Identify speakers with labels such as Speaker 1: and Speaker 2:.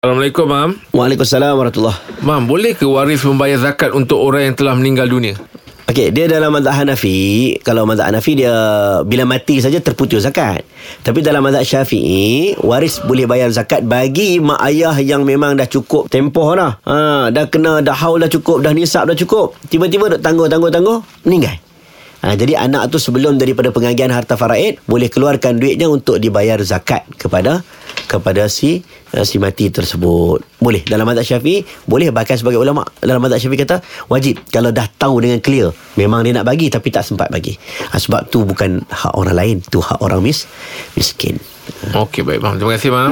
Speaker 1: Assalamualaikum, Mam.
Speaker 2: Waalaikumsalam warahmatullahi
Speaker 1: Mam, boleh ke waris membayar zakat untuk orang yang telah meninggal dunia?
Speaker 2: Okey, dia dalam mazhab Hanafi, kalau mazhab Hanafi dia bila mati saja terputus zakat. Tapi dalam mazhab Syafi'i, waris boleh bayar zakat bagi mak ayah yang memang dah cukup tempoh dah. Ha, dah kena dah haul dah cukup, dah nisab dah cukup. Tiba-tiba duk tangguh-tangguh-tangguh, meninggal. Ha, jadi anak tu sebelum daripada pengagihan harta faraid boleh keluarkan duitnya untuk dibayar zakat kepada kepada si uh, si mati tersebut. Boleh dalam mazhab Syafi'i, boleh bahkan sebagai ulama dalam mazhab Syafi'i kata wajib kalau dah tahu dengan clear memang dia nak bagi tapi tak sempat bagi. Ha, sebab tu bukan hak orang lain, tu hak orang mis miskin.
Speaker 1: Okey, baik, Mam. Terima kasih, Mam.